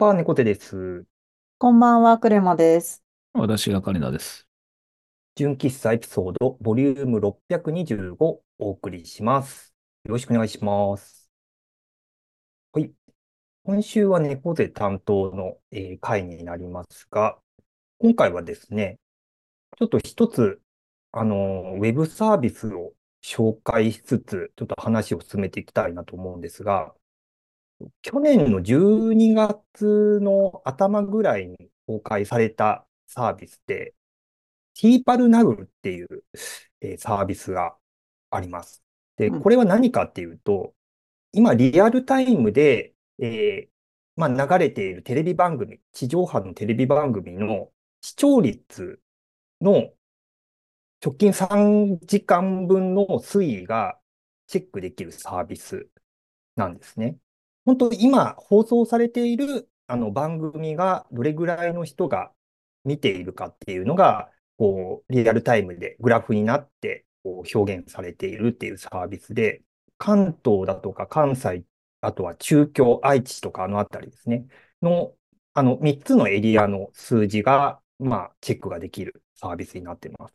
ばんは、猫背です。こんばんは、クレマです。私が金田です。純喫茶エピソード、ボリューム625お送りします。よろしくお願いします。はい。今週は猫背担当の、えー、回になりますが、今回はですね、ちょっと一つ、あの、ウェブサービスを紹介しつつ、ちょっと話を進めていきたいなと思うんですが、去年の12月の頭ぐらいに公開されたサービスで、ティーパルナウっていう、えー、サービスがあります。で、これは何かっていうと、今リアルタイムで、えー、まあ、流れているテレビ番組、地上波のテレビ番組の視聴率の直近3時間分の推移がチェックできるサービスなんですね。本当今放送されているあの番組がどれぐらいの人が見ているかっていうのが、こう、リアルタイムでグラフになってこう表現されているっていうサービスで、関東だとか関西、あとは中京、愛知とかあのあたりですね、の、あの3つのエリアの数字が、まあ、チェックができるサービスになってます。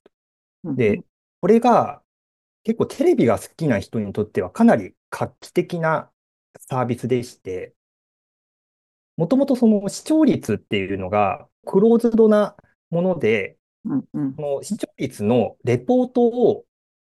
で、これが結構テレビが好きな人にとってはかなり画期的なサービスでして、もともとその視聴率っていうのがクローズドなもので、うんうん、の視聴率のレポートを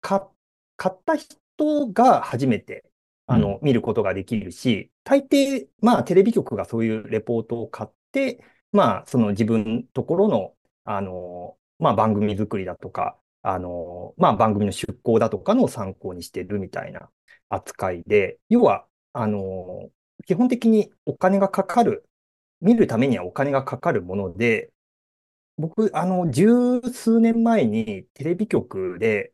買った人が初めてあの、見ることができるし、大抵、まあ、テレビ局がそういうレポートを買って、まあ、その自分ところの、あの、まあ、番組作りだとか、あの、まあ、番組の出稿だとかの参考にしてるみたいな扱いで、要は、あの、基本的にお金がかかる、見るためにはお金がかかるもので、僕、あの、十数年前にテレビ局で、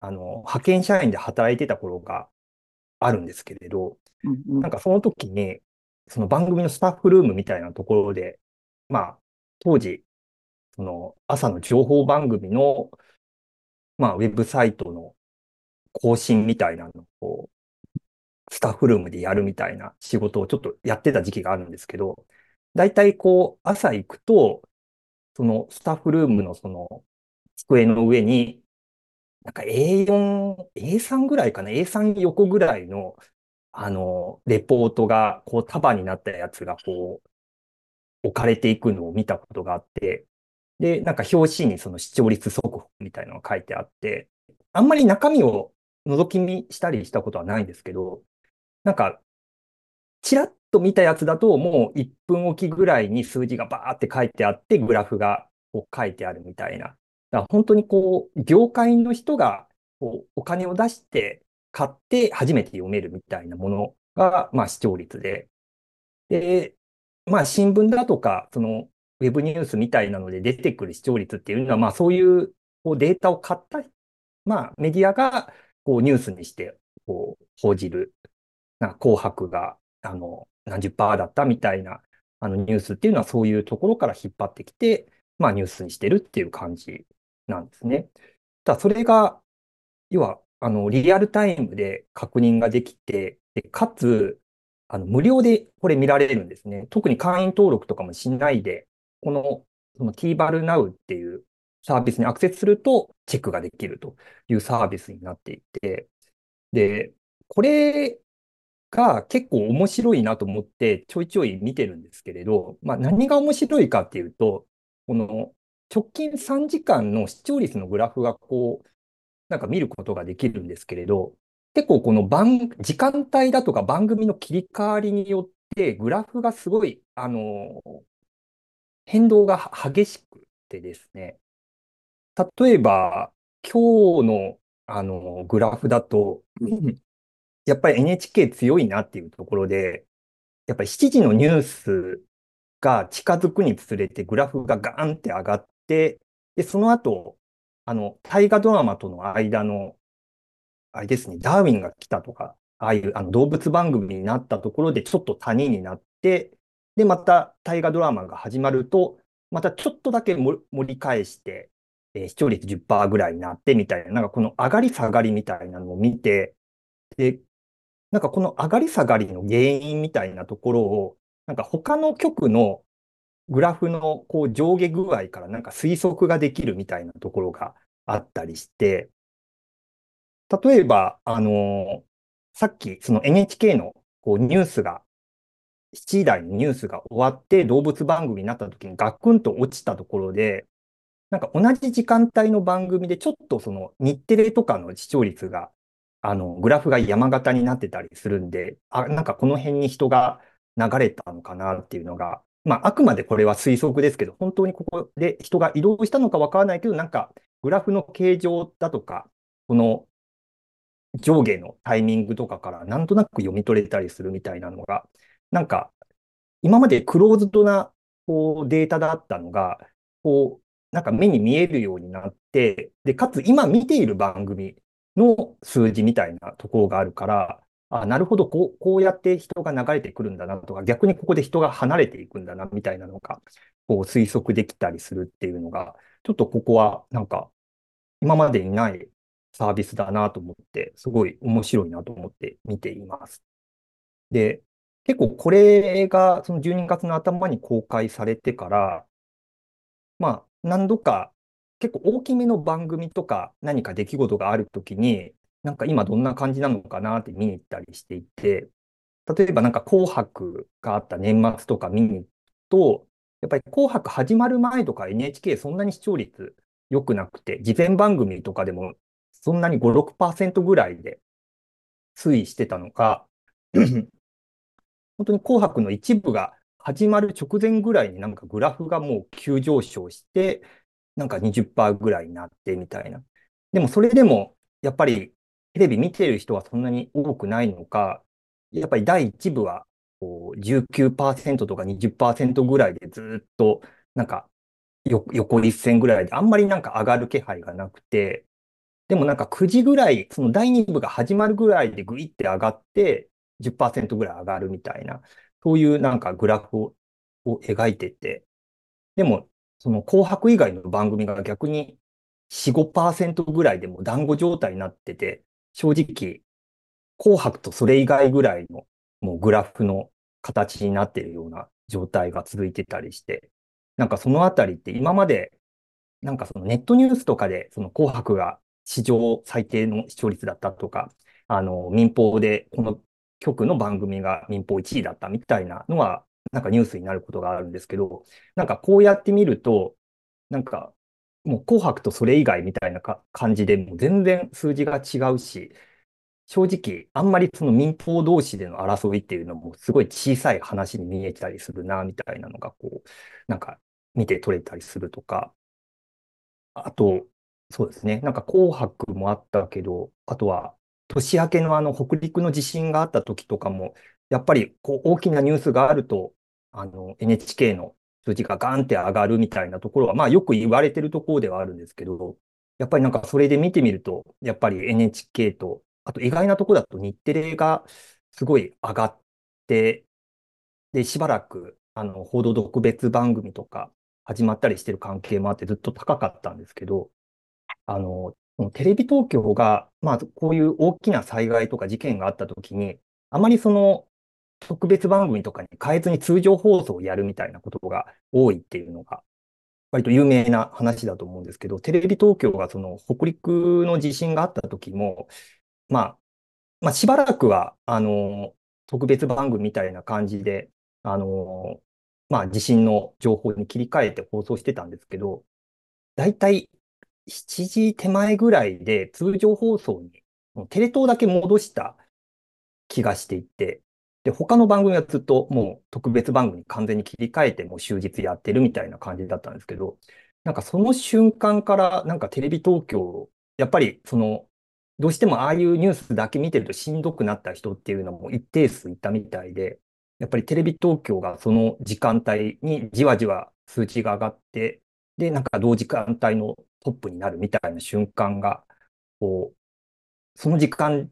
あの、派遣社員で働いてた頃があるんですけれど、うんうん、なんかその時に、その番組のスタッフルームみたいなところで、まあ、当時、その朝の情報番組の、まあ、ウェブサイトの更新みたいなのを、スタッフルームでやるみたいな仕事をちょっとやってた時期があるんですけど、大体こう、朝行くと、そのスタッフルームのその机の上に、なんか A4、A3 ぐらいかな、A3 横ぐらいの、あの、レポートが、こう束になったやつが、こう、置かれていくのを見たことがあって、で、なんか表紙にその視聴率速報みたいなのが書いてあって、あんまり中身を覗き見したりしたことはないんですけど、なんか、ちらっと見たやつだと、もう1分おきぐらいに数字がバーって書いてあって、グラフがこう書いてあるみたいな。だから本当にこう、業界の人がこうお金を出して買って初めて読めるみたいなものが、まあ視聴率で。で、まあ新聞だとか、そのウェブニュースみたいなので出てくる視聴率っていうのは、まあそういうこうデータを買った、まあメディアがこうニュースにしてこう報じるな紅白が、あの、何十パーだったみたいな、あの、ニュースっていうのはそういうところから引っ張ってきて、まあ、ニュースにしてるっていう感じなんですね。ただ、それが、要は、あの、リアルタイムで確認ができて、でかつ、あの、無料でこれ見られるんですね。特に会員登録とかもしないで、この、その TVer Now っていうサービスにアクセスするとチェックができるというサービスになっていて、で、これが結構面白いなと思ってちょいちょい見てるんですけれど、まあ、何が面白いかっていうと、この直近3時間の視聴率のグラフがこう、なんか見ることができるんですけれど、結構この番、時間帯だとか番組の切り替わりによって、グラフがすごい、あの、変動が激しくてですね、例えば、今日の、あの、グラフだと、やっぱり NHK 強いなっていうところで、やっぱり7時のニュースが近づくにつれてグラフがガーンって上がって、で、その後、あの、大河ドラマとの間の、あれですね、ダーウィンが来たとか、ああいうあの動物番組になったところでちょっと谷になって、で、また大河ドラマが始まると、またちょっとだけ盛り返して、えー、視聴率10%ぐらいになってみたいな、なんかこの上がり下がりみたいなのを見て、で、なんかこの上がり下がりの原因みたいなところを、なんか他の局のグラフのこう上下具合からなんか推測ができるみたいなところがあったりして、例えば、あのさっきその NHK のこうニュースが、7時台のニュースが終わって動物番組になった時にガクンと落ちたところで、なんか同じ時間帯の番組でちょっとその日テレとかの視聴率が、あの、グラフが山形になってたりするんで、あ、なんかこの辺に人が流れたのかなっていうのが、まあ、あくまでこれは推測ですけど、本当にここで人が移動したのかわからないけど、なんかグラフの形状だとか、この上下のタイミングとかからなんとなく読み取れたりするみたいなのが、なんか今までクローズドなこうデータだったのが、こうなんか目に見えるようになって、で、かつ今見ている番組の数字みたいなところがあるから、あ、なるほど、こう、こうやって人が流れてくるんだなとか、逆にここで人が離れていくんだなみたいなのが、こう推測できたりするっていうのが、ちょっとここはなんか今までにないサービスだなと思って、すごい面白いなと思って見ています。で、結構これがその12月の頭に公開されてから、まあ、何度か結構大きめの番組とか何か出来事があるときに、なんか今どんな感じなのかなって見に行ったりしていて、例えばなんか紅白があった年末とか見に行くと、やっぱり紅白始まる前とか NHK そんなに視聴率良くなくて、事前番組とかでもそんなに5、6%ぐらいで推移してたのが、本当に紅白の一部が始まる直前ぐらいになんかグラフがもう急上昇して、なんか20%ぐらいになってみたいな。でもそれでも、やっぱりテレビ見てる人はそんなに多くないのか、やっぱり第1部はこう19%とか20%ぐらいでずっとなんか横一線ぐらいであんまりなんか上がる気配がなくて、でもなんか9時ぐらい、その第2部が始まるぐらいでグイって上がって10%ぐらい上がるみたいな、そういうなんかグラフを描いてて、でも、その紅白以外の番組が逆に4、5%ぐらいでも団子状態になってて、正直、紅白とそれ以外ぐらいのもうグラフの形になっているような状態が続いてたりして、なんかそのあたりって今まで、なんかそのネットニュースとかで、その紅白が史上最低の視聴率だったとか、あの、民放でこの局の番組が民放1位だったみたいなのは、なんかニュースになることがあるんですけど、なんかこうやってみると、なんかもう紅白とそれ以外みたいな感じで、もう全然数字が違うし、正直、あんまりその民放同士での争いっていうのもすごい小さい話に見えたりするな、みたいなのが、こう、なんか見て取れたりするとか、あと、そうですね、なんか紅白もあったけど、あとは年明けのあの北陸の地震があった時とかも、やっぱりこう大きなニュースがあると、あの NHK の数字がガンって上がるみたいなところは、まあよく言われてるところではあるんですけど、やっぱりなんかそれで見てみると、やっぱり NHK と、あと意外なところだと日テレがすごい上がって、で、しばらくあの報道特別番組とか始まったりしてる関係もあってずっと高かったんですけど、あの、テレビ東京が、まあ、こういう大きな災害とか事件があったときに、あまりその特別番組とかに変えずに通常放送をやるみたいなことが多いっていうのが、割と有名な話だと思うんですけど、テレビ東京がその北陸の地震があった時も、まあ、まあ、しばらくは、あの、特別番組みたいな感じで、あの、まあ、地震の情報に切り替えて放送してたんですけど、大体7時手前ぐらいで通常放送にテレ東だけ戻した気がしていて、で、他の番組はずっともう特別番組に完全に切り替えてもう終日やってるみたいな感じだったんですけど、なんかその瞬間からなんかテレビ東京、やっぱりその、どうしてもああいうニュースだけ見てるとしんどくなった人っていうのも一定数いたみたいで、やっぱりテレビ東京がその時間帯にじわじわ数値が上がって、で、なんか同時間帯のトップになるみたいな瞬間が、こう、その時間、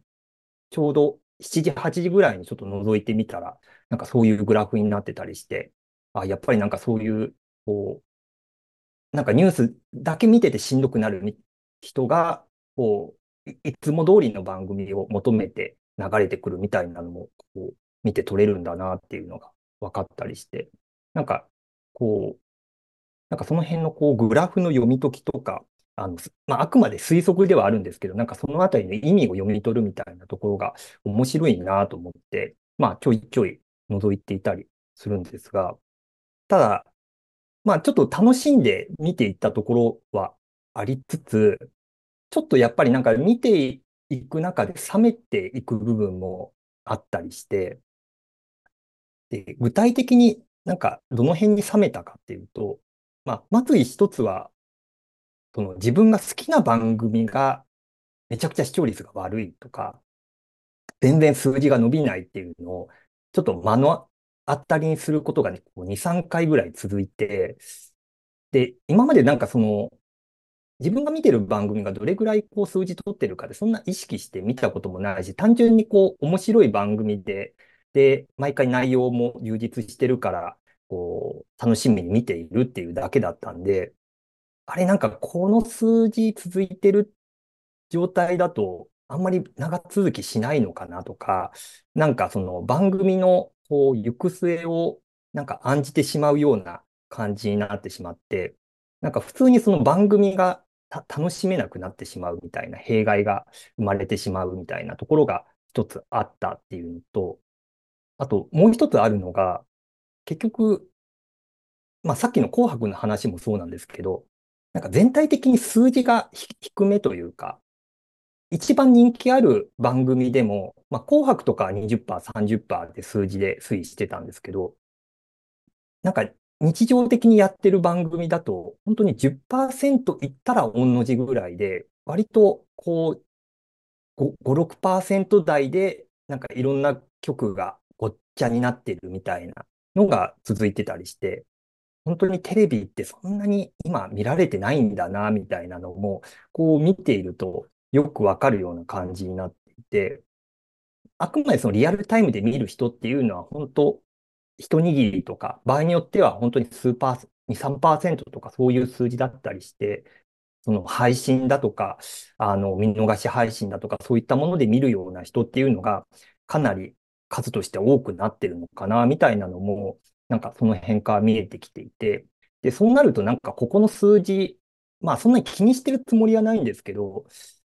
ちょうど7時、8時ぐらいにちょっと覗いてみたら、なんかそういうグラフになってたりして、あ、やっぱりなんかそういう、こう、なんかニュースだけ見ててしんどくなる人が、こう、いつも通りの番組を求めて流れてくるみたいなのも、こう、見て取れるんだなっていうのが分かったりして、なんか、こう、なんかその辺のこうグラフの読み解きとか、あの、まあ、あくまで推測ではあるんですけど、なんかそのあたりの意味を読み取るみたいなところが面白いなと思って、まあ、ちょいちょい覗いていたりするんですが、ただ、まあ、ちょっと楽しんで見ていったところはありつつ、ちょっとやっぱりなんか見ていく中で冷めていく部分もあったりして、で、具体的になんかどの辺に冷めたかっていうと、まあ、まず一つは、その自分が好きな番組がめちゃくちゃ視聴率が悪いとか、全然数字が伸びないっていうのを、ちょっと目の当たりにすることがね、こう2、3回ぐらい続いて、で、今までなんかその、自分が見てる番組がどれぐらいこう数字取ってるかで、そんな意識して見たこともないし、単純にこう面白い番組で、で、毎回内容も充実してるから、こう、楽しみに見ているっていうだけだったんで、あれなんかこの数字続いてる状態だと、あんまり長続きしないのかなとか、なんかその番組のこう行く末をなんか案じてしまうような感じになってしまって、なんか普通にその番組が楽しめなくなってしまうみたいな弊害が生まれてしまうみたいなところが一つあったっていうのと、あともう一つあるのが、結局、まあ、さっきの紅白の話もそうなんですけど、なんか全体的に数字が低めというか、一番人気ある番組でも、まあ、紅白とか20%、30%って数字で推移してたんですけど、なんか日常的にやってる番組だと、本当に10%いったら同じぐらいで、割とこう、5、6%台で、なんかいろんな曲がごっちゃになってるみたいなのが続いてたりして、本当にテレビってそんなに今見られてないんだな、みたいなのも、こう見ているとよくわかるような感じになっていて、あくまでそのリアルタイムで見る人っていうのは本当一握りとか、場合によっては本当に数パー、2、3%とかそういう数字だったりして、その配信だとか、あの、見逃し配信だとか、そういったもので見るような人っていうのが、かなり数として多くなってるのかな、みたいなのも、なんかその変化見えてきていて、で、そうなるとなんかここの数字、まあそんなに気にしてるつもりはないんですけど、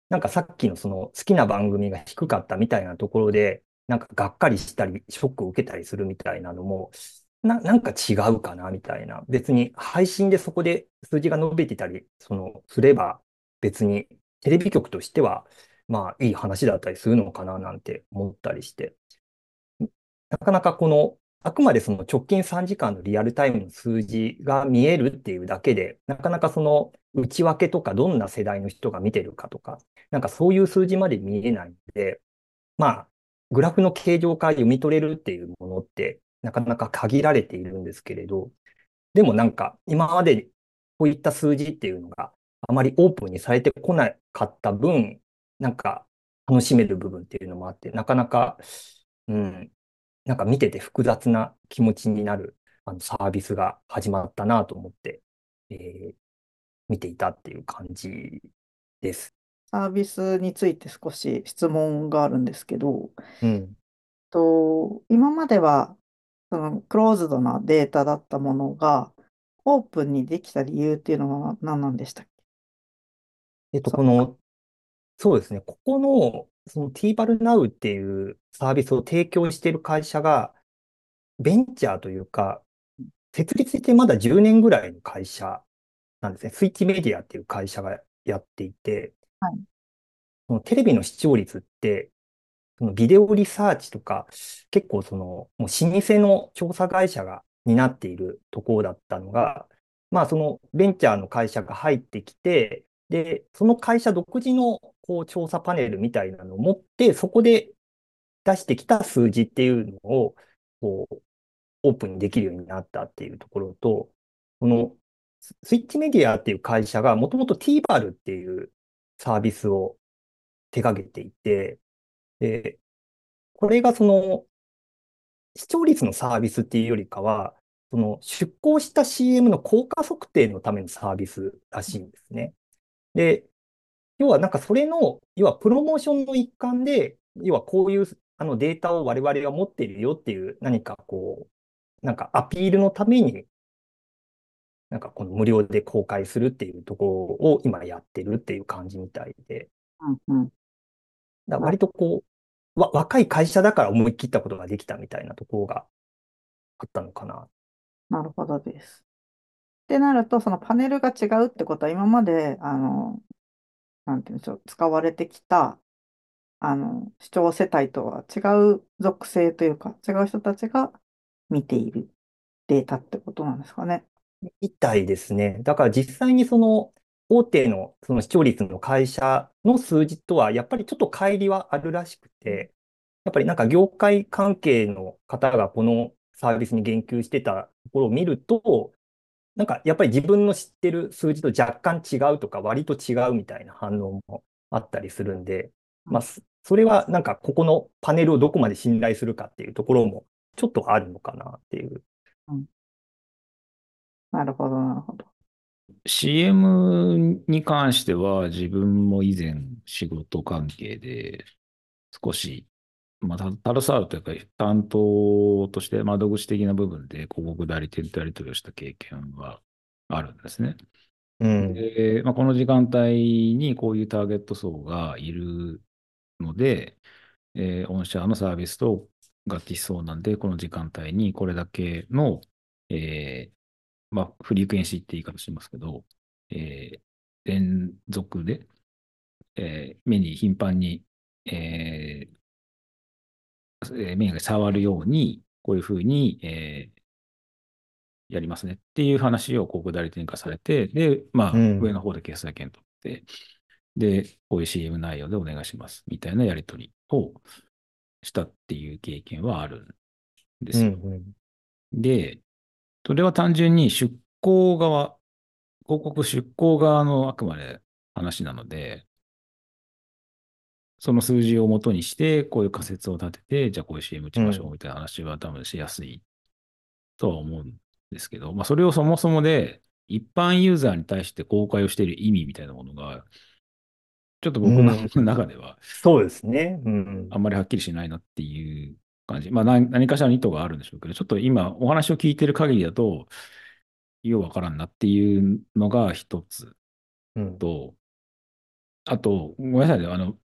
なんかさっきのその好きな番組が低かったみたいなところで、なんかがっかりしたり、ショックを受けたりするみたいなのも、な、なんか違うかなみたいな。別に配信でそこで数字が伸びてたり、その、すれば別にテレビ局としては、まあいい話だったりするのかななんて思ったりして。なかなかこの、あくまでその直近3時間のリアルタイムの数字が見えるっていうだけで、なかなかその内訳とかどんな世代の人が見てるかとか、なんかそういう数字まで見えないので、まあ、グラフの形状から読み取れるっていうものって、なかなか限られているんですけれど、でもなんか今までこういった数字っていうのがあまりオープンにされてこなかった分、なんか楽しめる部分っていうのもあって、なかなか、うん、なんか見てて複雑な気持ちになるあのサービスが始まったなと思って、えー、見ていたっていう感じです。サービスについて少し質問があるんですけど、うん、と今まではそのクローズドなデータだったものがオープンにできた理由っていうのは何なんでしたっけ？えっと、この、そうですね、ここのその TValNow っていうサービスを提供している会社が、ベンチャーというか、設立してまだ10年ぐらいの会社なんですね。スイッチメディアっていう会社がやっていて、はい、そのテレビの視聴率って、そのビデオリサーチとか、結構その、もう老舗の調査会社が担っているところだったのが、まあそのベンチャーの会社が入ってきて、で、その会社独自のこう調査パネルみたいなのを持って、そこで出してきた数字っていうのを、こう、オープンにできるようになったっていうところと、このスイッチメディアっていう会社がもともと TVer っていうサービスを手掛けていて、で、これがその視聴率のサービスっていうよりかは、その出稿した CM の効果測定のためのサービスらしいんですね。で、要はなんかそれの、要はプロモーションの一環で、要はこういうあのデータを我々が持っているよっていう何かこう、なんかアピールのために、なんかこの無料で公開するっていうところを今やってるっていう感じみたいで、うんうん。だ割とこう、わ、若い会社だから思い切ったことができたみたいなところがあったのかな。なるほどです。ってなると、そのパネルが違うってことは、今まで、あの、なんていうんでしょう、使われてきた、あの、視聴世帯とは違う属性というか、違う人たちが見ているデータってことなんですかね。みたいですね。だから実際にその大手のその視聴率の会社の数字とはやっぱりちょっと乖離はあるらしくて、やっぱりなんか業界関係の方がこのサービスに言及してたところを見ると、なんかやっぱり自分の知ってる数字と若干違うとか割と違うみたいな反応もあったりするんで、まあ、それはなんかここのパネルをどこまで信頼するかっていうところもちょっとあるのかなっていう。うん、なるほど、なるほど。CM に関しては自分も以前仕事関係で少し、まあ、携わるというか担当として窓口的な部分で広告代理店とやり取りをした経験はあるんですね。うん、でまあ、この時間帯にこういうターゲット層がいるので、えー、御社のサービスと合致しそうなんで、この時間帯にこれだけの、えー、まあ、フリークエンシーって言い方しますけど、えー、連続で、えー、目に頻繁に、えー、目が触るように、こういうふうに、えー、やりますね。っていう話を広告代理店化されて、で、まあ、上の方で決済権取って、で、こういう CM 内容でお願いしますみたいなやり取りをしたっていう経験はあるんですよ。うんうん、で、それは単純に出向側、広告出向側のあくまで話なので、その数字をもとにして、こういう仮説を立てて、じゃあこういう CM 打ちましょうみたいな話は多分しやすいとは思うんですけど、まあそれをそもそもで一般ユーザーに対して公開をしている意味みたいなものが、ちょっと僕の 中では、そうですね。うん、あんまりはっきりしないなっていう感じ。まあ何何かしらの意図があるんでしょうけど、ちょっと今お話を聞いてる限りだと、ようわからんなっていうのが一つと、うん、あと、ごめんなさいね、あの、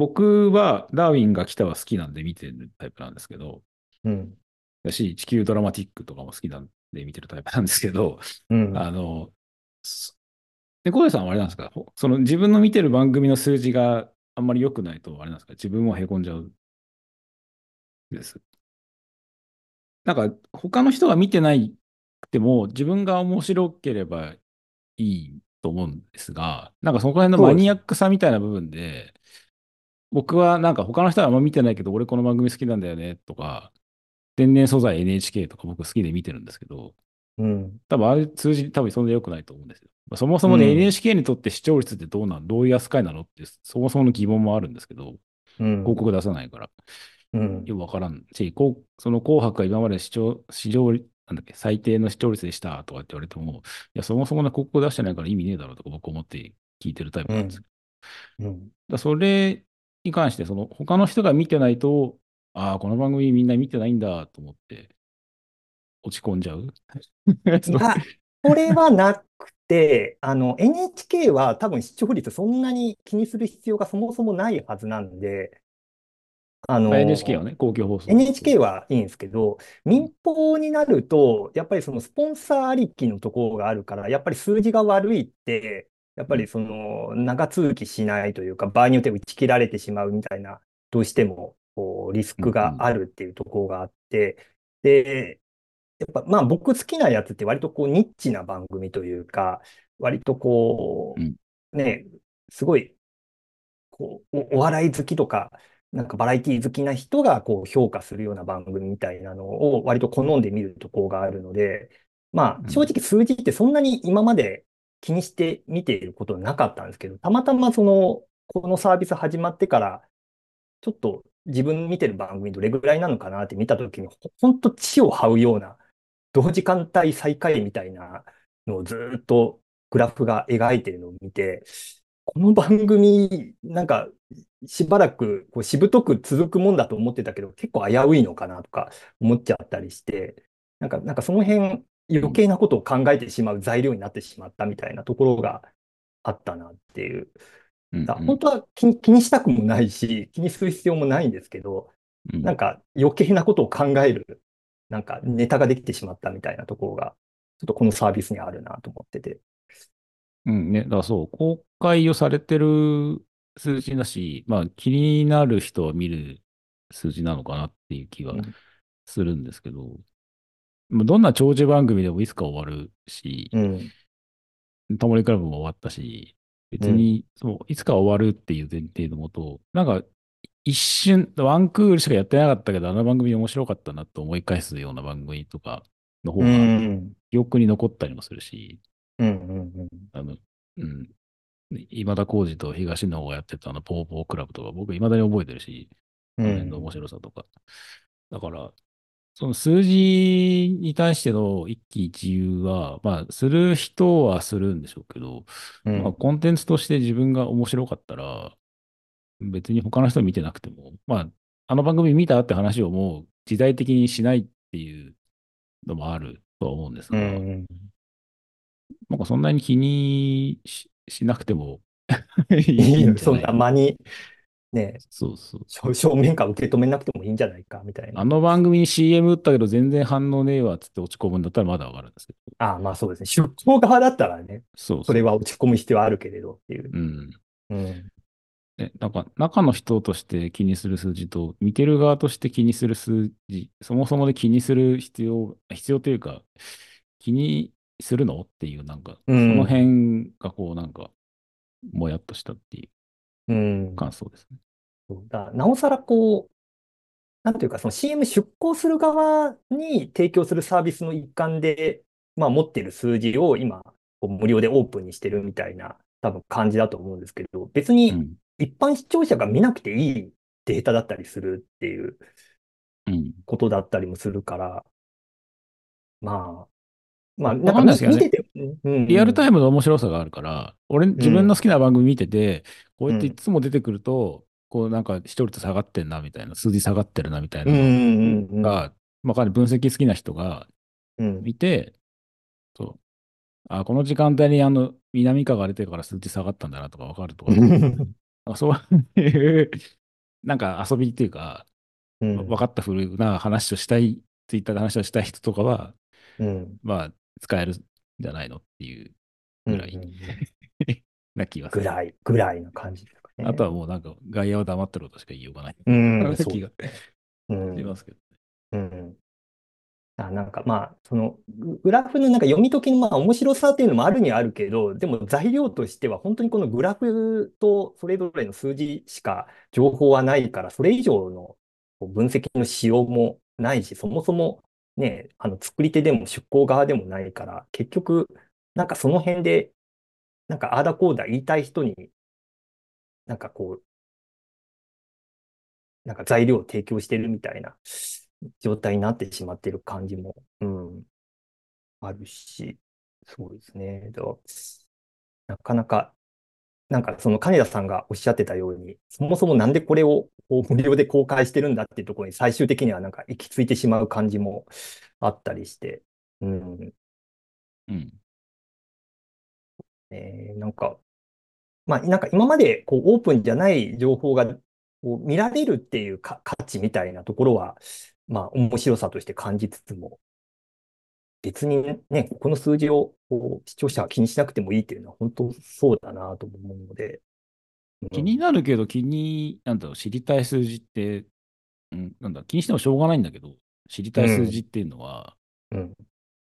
僕はダーウィンが来たは好きなんで見てるタイプなんですけど、うん、だし、地球ドラマティックとかも好きなんで見てるタイプなんですけど、うん、あの、で、小出さんはあれなんですか？その自分の見てる番組の数字があんまり良くないと、あれなんですか？自分も凹んじゃうです。なんか、他の人が見てないくても、自分が面白ければいいと思うんですが、なんかそこら辺のマニアックさみたいな部分で、僕はなんか他の人はあんま見てないけど、俺この番組好きなんだよねとか、天然素材 NHK とか僕好きで見てるんですけど、うん、多分あれ通じ多分そんな良くないと思うんですよ。そもそもね、NHK にとって視聴率ってどうなんどういう扱いなのって、そもそもの疑問もあるんですけど、うん、広告出さないから。うん、よくわからん。し、その紅白が今まで視聴、市場、なんだっけ、最低の視聴率でしたとかって言われても、いや、そもそもね、広告出してないから意味ねえだろうとか僕思って聞いてるタイプなんですうん、うん、だそれに関して、その他の人が見てないと、ああ、この番組みんな見てないんだと思って落ち込んじゃう これはなくて、あの、NHK は多分視聴率そんなに気にする必要がそもそもないはずなんで、あの、NHK はね、公共放送。NHK はいいんですけど、民放になると、やっぱりそのスポンサーありきのところがあるから、やっぱり数字が悪いって、やっぱりその長続きしないというか、場合によって打ち切られてしまうみたいな、どうしてもこうリスクがあるっていうところがあって、で、やっぱまあ僕好きなやつって割とこうニッチな番組というか、割とこう、ね、すごい、こう、お笑い好きとか、なんかバラエティ好きな人がこう評価するような番組みたいなのを割と好んで見るところがあるので、まあ正直数字ってそんなに今まで気にして見ていることなかったんですけど、たまたまその、このサービス始まってから、ちょっと自分見てる番組どれぐらいなのかなって見たときに、本当地を這うような、同時間帯最下位みたいなのをずっとグラフが描いてるのを見て、この番組、なんか、しばらくこうしぶとく続くもんだと思ってたけど、結構危ういのかなとか思っちゃったりして、なんか、なんかその辺余計なことを考えてしまう材料になってしまったみたいなところがあったなっていう。うんだ本当は気に気にしたくもないし、気にする必要もないんですけど、うんなんか余計なことを考える、なんかネタができてしまったみたいなところが、ちょっとこのサービスにあるなと思ってて。うんね、だからそう、公開をされてる数字だし、まあ気になる人は見る数字なのかなっていう気はうんするんですけど、まあどんな長寿番組でもいつか終わるし、うん。タモリクラブも終わったし、別に、そう、いつか終わるっていう前提のもと、なんか、一瞬、ワンクールしかやってなかったけど、あの番組面白かったなと思い返すような番組とかの方うがん。記憶に残ったりもするし、うん。うん。あの、うん。今田耕司と東野がやってたあの、ポーポークラブとか、僕、未だに覚えてるし、うあの辺のん。面白さとか。だから、その数字に対しての一喜一憂は、まあ、する人はするんでしょうけど、うまあ、ん。コンテンツとして自分が面白かったら、別に他の人見てなくても、まあ、あの番組見たって話をもう時代的にしないっていうのもあるとは思うんですうが、ん。なんかそんなに気にししなくても いいんいんじゃない？な間に、ね、そうそう。正 正面から受け止めなくてもいいんじゃないかみたいな。あの番組に CM 打ったけど全然反応ねえわっつって落ち込むんだったらまだわかるんですけど。ああ、まあそうですね。出向側だったらね、そうそう。それは落ち込む必要はあるけれどっていう。うん。うん。ね、なんか中の人として気にする数字と、見てる側として気にする数字、そもそもで気にする必要、必要というか、気にするの？っていう、なんか、そうんの辺がこう、なんか、もやっとしたっていうんう。感想ですね。だなおさらこう、なんていうか、その CM 出稿する側に提供するサービスの一環で、まあ持ってる数字を今、無料でオープンにしてるみたいな、多分感じだと思うんですけど、別にうん。一般視聴者が見なくていいデータだったりするっていううん。ことだったりもするから、まあ、まあ、わなんかかんないですけどね。見てて、うん。リアルタイム、ムの面白さがあるから、俺、自分の好きな番組見てて、こうやっていつも出てくると、こうなんか視聴率下がってんなみたいな、数字下がってるなみたいうん、うなんうん、が、まあ、分析好きな人がうん、見て、そう。あ、この時間帯にあの、南川が出てるから数値下がったんだなとか分かるとか、あそういう、なんか遊びっていうか、うん、分かったふうな話をしたい、ツイッターで話をしたい人とかは、うん、まあ、使えるんじゃないのっていうぐらいうんうん な気がする。ぐらい、ぐらいな感じですかね。あとはもうなんか外野は黙ってることしか言いようがない。うん、そう気がうんしますけど。うん。あ、なんかまあ、そのググラフのなんか読み解きのまあ面白さっていうのもあるにはあるけど、でも材料としては本当にこのグラフとそれぞれの数字しか情報はないから、それ以上の分析のしようもないし、そもそもね、あの作り手でも出向側でもないから、結局、なんかその辺で、なんかああだこうだ言いたい人に、なんかこう、なんか材料を提供してるみたいな状態になってしまってる感じも、うん、あるし、そうですね。なかなか、なんかその金田さんがおっしゃってたように、そもそもなんでこれを無料で公開してるんだっていうところに最終的にはなんか行き着いてしまう感じもあったりして、うん、うん。えーなんか、まあ、なんか今までこうオープンじゃない情報がこう見られるっていうか価値みたいなところは、まあ、面白さとして感じつつも、別にね、この数字を視聴者は気にしなくてもいいっていうのは本当そうだなと思うので。うん気になるけど、気に、なんだろう、知りたい数字って、うん、なんだ、気にしてもしょうがないんだけど、知りたい数字っていうのは、うん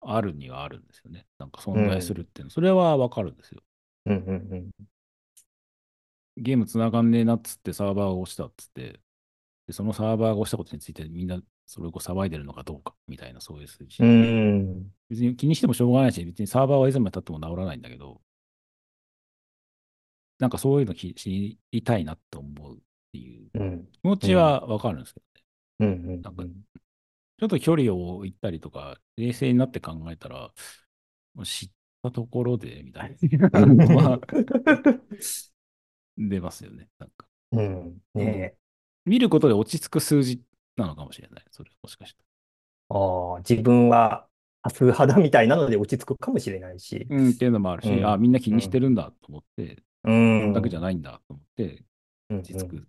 あるにはあるんですよね。なんか存在するっていうの。それはわかるんですよ。うんうんゲーム繋がんねえなっつってサーバーが落ちたっつって、でそのサーバーが落ちたことについてみんなそれをこう騒いでるのかどうかみたいなそういう数字。別に気にしてもしょうがないし、別にサーバーはいつまで経っても治らないんだけど、なんかそういうのき知りたいなと思うっていううん。気持ちはわかるんですけどね。うん。うん。なんかちょっと距離を置いたりとか、冷静になって考えたら、知ったところで、みたいな のは出ますよね。なんかうん。ね見ることで落ち着く数字なのかもしれない。それもしかしたああ、自分は多数派だみたいなので落ち着くかもしれないし。うん、っていうのもあるし、うんあ、みんな気にしてるんだと思って、うん。だけじゃないんだと思って、うん落ち着くっ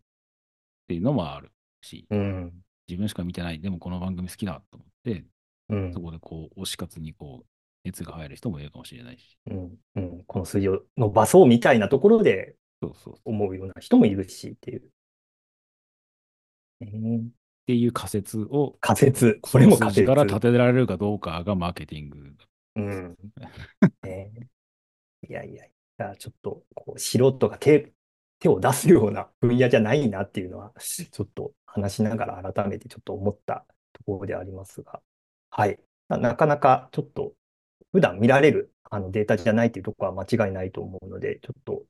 ていうのもあるし、うん。自分しか見てない、でもこの番組好きだと思って、うんそ。こでこう、推し活にこう、熱が入る人もいるかもしれないし。うん。うん。この数字を伸ばそうみたいなところでそうそう。っ思うような人もいるしっていう。えーていう仮説を、仮説。これも仮説。から立てられるかどうかがマーケティング。うん。ねいやいや、いやちょっとこう素人が手、手を出すような分野じゃないなっていうのは、ちょっと話しながら改めてちょっと思ったところでありますが、はい。ななかなかちょっと普段見られるあのデータじゃないというところは間違いないと思うので、ちょっと、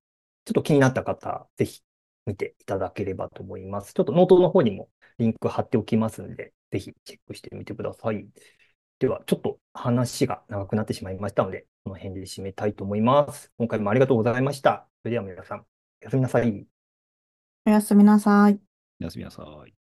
ちょっと気になった方、ぜひ見ていただければと思います。ちょっとノートの方にもリンク貼っておきますので、ぜひチェックしてみてください。では、ちょっと話が長くなってしまいましたので、この辺で締めたいと思います。今回もありがとうございました。それでは皆さん、おやすみなさい。おやすみなさい。おやすみなさい。